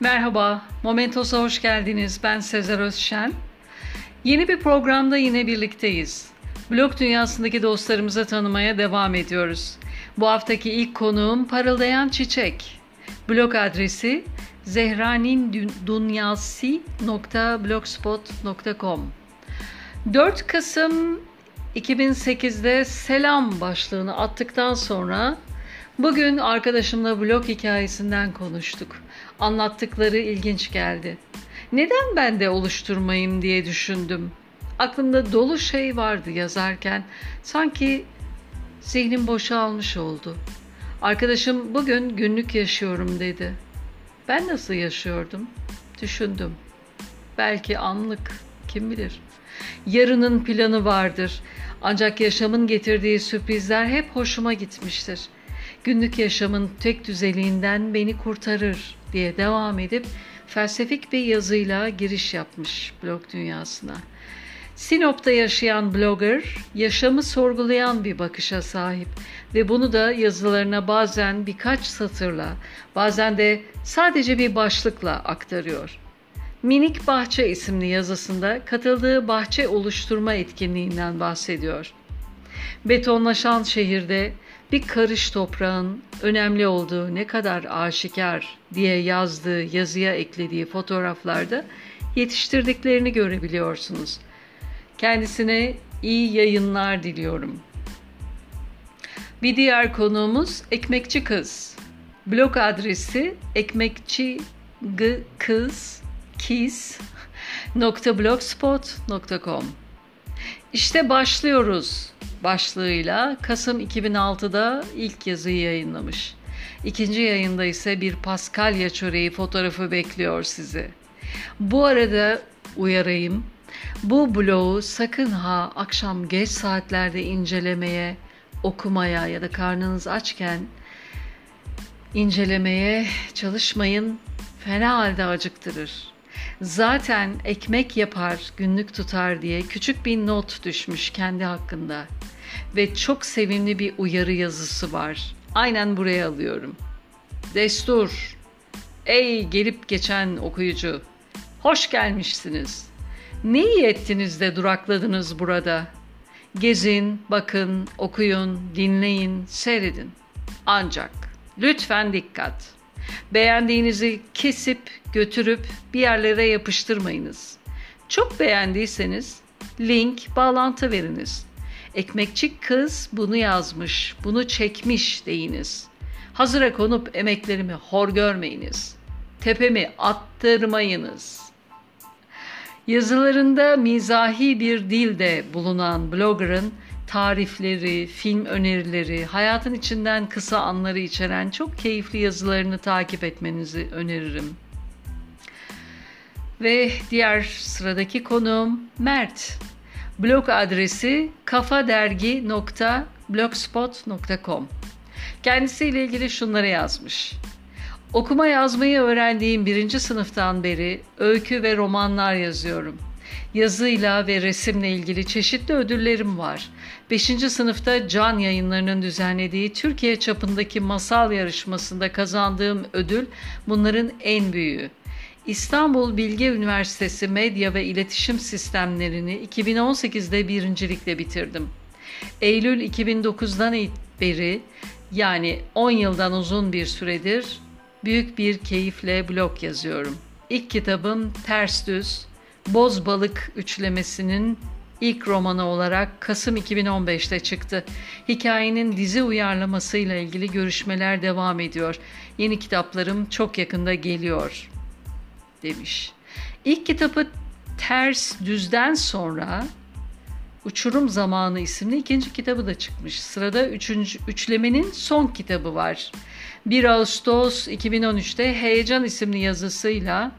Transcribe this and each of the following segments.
Merhaba, Momentos'a hoş geldiniz. Ben Sezer Özşen. Yeni bir programda yine birlikteyiz. Blog dünyasındaki dostlarımızı tanımaya devam ediyoruz. Bu haftaki ilk konuğum Parıldayan Çiçek. Blog adresi zehranindunyasi.blogspot.com 4 Kasım 2008'de selam başlığını attıktan sonra bugün arkadaşımla blog hikayesinden konuştuk. Anlattıkları ilginç geldi. Neden ben de oluşturmayayım diye düşündüm. Aklımda dolu şey vardı yazarken. Sanki zihnim boşalmış oldu. Arkadaşım bugün günlük yaşıyorum dedi. Ben nasıl yaşıyordum? Düşündüm. Belki anlık, kim bilir. Yarının planı vardır. Ancak yaşamın getirdiği sürprizler hep hoşuma gitmiştir. Günlük yaşamın tek düzeliğinden beni kurtarır diye devam edip felsefik bir yazıyla giriş yapmış blog dünyasına. Sinop'ta yaşayan blogger, yaşamı sorgulayan bir bakışa sahip ve bunu da yazılarına bazen birkaç satırla, bazen de sadece bir başlıkla aktarıyor. Minik Bahçe isimli yazısında katıldığı bahçe oluşturma etkinliğinden bahsediyor. Betonlaşan şehirde bir karış toprağın önemli olduğu ne kadar aşikar diye yazdığı yazıya eklediği fotoğraflarda yetiştirdiklerini görebiliyorsunuz. Kendisine iyi yayınlar diliyorum. Bir diğer konuğumuz Ekmekçi Kız. Blog adresi ekmekçi kız kiss.blogspot.com İşte başlıyoruz başlığıyla Kasım 2006'da ilk yazıyı yayınlamış. İkinci yayında ise bir Paskalya çöreği fotoğrafı bekliyor sizi. Bu arada uyarayım. Bu blogu sakın ha akşam geç saatlerde incelemeye, okumaya ya da karnınız açken incelemeye çalışmayın. Fena halde acıktırır. Zaten ekmek yapar, günlük tutar diye küçük bir not düşmüş kendi hakkında. Ve çok sevimli bir uyarı yazısı var. Aynen buraya alıyorum. Destur. Ey gelip geçen okuyucu. Hoş gelmişsiniz. Ne iyi ettiniz de durakladınız burada. Gezin, bakın, okuyun, dinleyin, seyredin. Ancak lütfen dikkat. Beğendiğinizi kesip götürüp bir yerlere yapıştırmayınız. Çok beğendiyseniz link, bağlantı veriniz. Ekmekçi kız bunu yazmış, bunu çekmiş deyiniz. Hazıra konup emeklerimi hor görmeyiniz. Tepemi attırmayınız. Yazılarında mizahi bir dilde bulunan blogger'ın tarifleri, film önerileri, hayatın içinden kısa anları içeren çok keyifli yazılarını takip etmenizi öneririm. Ve diğer sıradaki konuğum Mert. Blog adresi kafadergi.blogspot.com Kendisiyle ilgili şunları yazmış. Okuma yazmayı öğrendiğim birinci sınıftan beri öykü ve romanlar yazıyorum. Yazıyla ve resimle ilgili çeşitli ödüllerim var. 5. sınıfta Can Yayınları'nın düzenlediği Türkiye çapındaki masal yarışmasında kazandığım ödül bunların en büyüğü. İstanbul Bilgi Üniversitesi Medya ve İletişim Sistemlerini 2018'de birincilikle bitirdim. Eylül 2009'dan beri yani 10 yıldan uzun bir süredir büyük bir keyifle blog yazıyorum. İlk kitabım Ters Düz, Boz Balık üçlemesinin ilk romanı olarak Kasım 2015'te çıktı. Hikayenin dizi uyarlamasıyla ilgili görüşmeler devam ediyor. Yeni kitaplarım çok yakında geliyor demiş. İlk kitabı Ters Düz'den sonra Uçurum Zamanı isimli ikinci kitabı da çıkmış. Sırada üçüncü, üçlemenin son kitabı var. 1 Ağustos 2013'te Heyecan isimli yazısıyla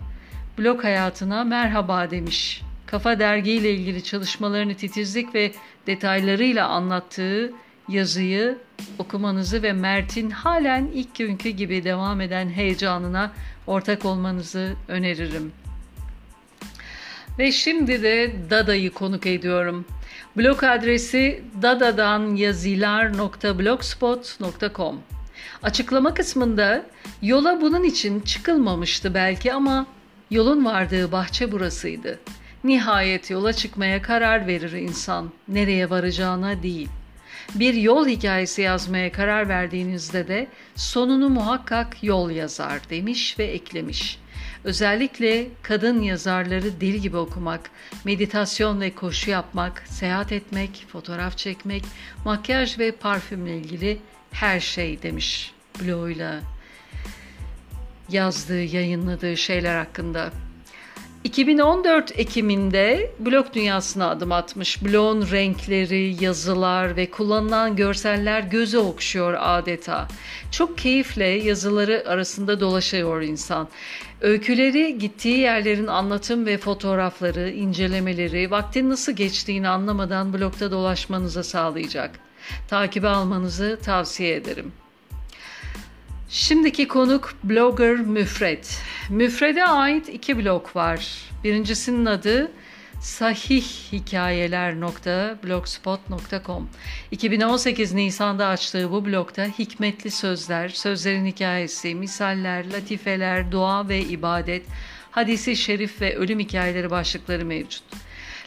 blog hayatına merhaba demiş. Kafa Dergi ile ilgili çalışmalarını titizlik ve detaylarıyla anlattığı yazıyı okumanızı ve Mert'in halen ilk günkü gibi devam eden heyecanına ortak olmanızı öneririm. Ve şimdi de Dada'yı konuk ediyorum. Blog adresi dadadanyazilar.blogspot.com Açıklama kısmında yola bunun için çıkılmamıştı belki ama yolun vardığı bahçe burasıydı. Nihayet yola çıkmaya karar verir insan, nereye varacağına değil. Bir yol hikayesi yazmaya karar verdiğinizde de sonunu muhakkak yol yazar demiş ve eklemiş. Özellikle kadın yazarları dil gibi okumak, meditasyon ve koşu yapmak, seyahat etmek, fotoğraf çekmek, makyaj ve parfümle ilgili her şey demiş bloguyla yazdığı, yayınladığı şeyler hakkında. 2014 Ekim'inde blog dünyasına adım atmış. Blogun renkleri, yazılar ve kullanılan görseller göze okşuyor adeta. Çok keyifle yazıları arasında dolaşıyor insan. Öyküleri, gittiği yerlerin anlatım ve fotoğrafları, incelemeleri, vaktin nasıl geçtiğini anlamadan blogda dolaşmanıza sağlayacak. Takibe almanızı tavsiye ederim. Şimdiki konuk blogger Müfred. Müfred'e ait iki blog var. Birincisinin adı sahihhikayeler.blogspot.com 2018 Nisan'da açtığı bu blogda hikmetli sözler, sözlerin hikayesi, misaller, latifeler, dua ve ibadet, hadisi şerif ve ölüm hikayeleri başlıkları mevcut.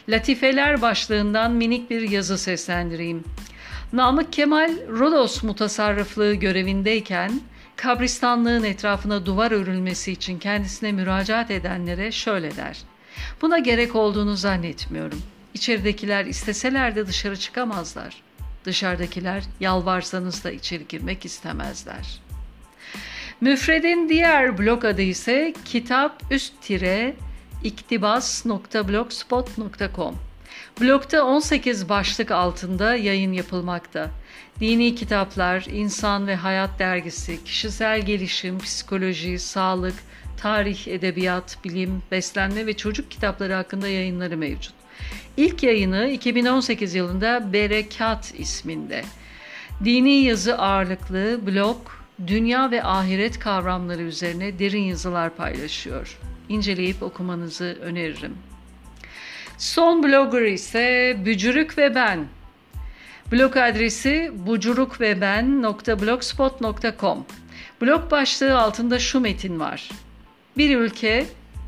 Latifeler başlığından minik bir yazı seslendireyim. Namık Kemal Rodos mutasarrıflığı görevindeyken kabristanlığın etrafına duvar örülmesi için kendisine müracaat edenlere şöyle der. Buna gerek olduğunu zannetmiyorum. İçeridekiler isteseler de dışarı çıkamazlar. Dışarıdakiler yalvarsanız da içeri girmek istemezler. Müfred'in diğer blog adı ise kitap üst tire iktibas.blogspot.com Blogda 18 başlık altında yayın yapılmakta. Dini kitaplar, insan ve hayat dergisi, kişisel gelişim, psikoloji, sağlık, tarih, edebiyat, bilim, beslenme ve çocuk kitapları hakkında yayınları mevcut. İlk yayını 2018 yılında Berekat isminde. Dini yazı ağırlıklı blog, dünya ve ahiret kavramları üzerine derin yazılar paylaşıyor. İnceleyip okumanızı öneririm. Son blogger ise Bücürük ve Ben. Blog adresi bucurukveben.blogspot.com Blog başlığı altında şu metin var. Bir ülke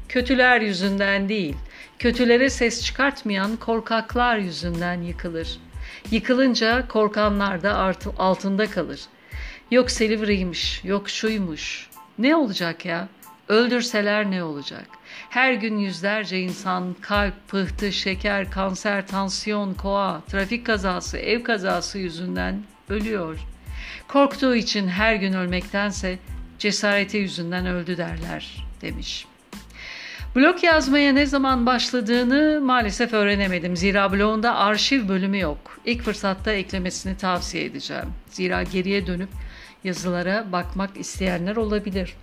kötüler yüzünden değil, kötülere ses çıkartmayan korkaklar yüzünden yıkılır. Yıkılınca korkanlar da altında kalır. Yok Silivri'ymiş, yok şuymuş. Ne olacak ya? Öldürseler ne olacak? Her gün yüzlerce insan kalp, pıhtı, şeker, kanser, tansiyon, koa, trafik kazası, ev kazası yüzünden ölüyor. Korktuğu için her gün ölmektense cesareti yüzünden öldü derler demiş. Blog yazmaya ne zaman başladığını maalesef öğrenemedim. Zira blogunda arşiv bölümü yok. İlk fırsatta eklemesini tavsiye edeceğim. Zira geriye dönüp yazılara bakmak isteyenler olabilir.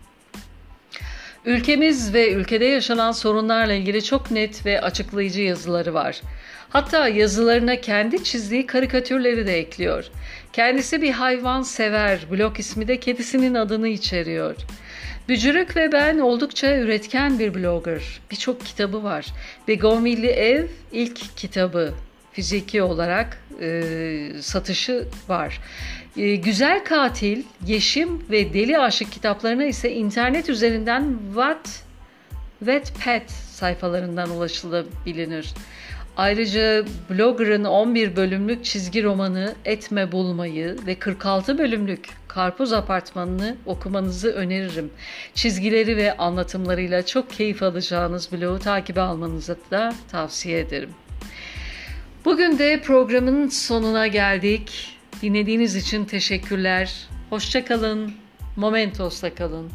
Ülkemiz ve ülkede yaşanan sorunlarla ilgili çok net ve açıklayıcı yazıları var. Hatta yazılarına kendi çizdiği karikatürleri de ekliyor. Kendisi bir hayvan sever, blog ismi de kedisinin adını içeriyor. Bücürük ve ben oldukça üretken bir blogger. Birçok kitabı var. Begonvilli Ev ilk kitabı fiziki olarak e, satışı var. E, Güzel Katil, Yeşim ve Deli Aşık kitaplarına ise internet üzerinden What Wattpad sayfalarından ulaşılabilir. Ayrıca blogger'ın 11 bölümlük çizgi romanı Etme Bulmayı ve 46 bölümlük Karpuz Apartmanı'nı okumanızı öneririm. Çizgileri ve anlatımlarıyla çok keyif alacağınız blogu takibe almanızı da tavsiye ederim. Bugün de programın sonuna geldik. Dinlediğiniz için teşekkürler. Hoşçakalın. Momentos'ta kalın.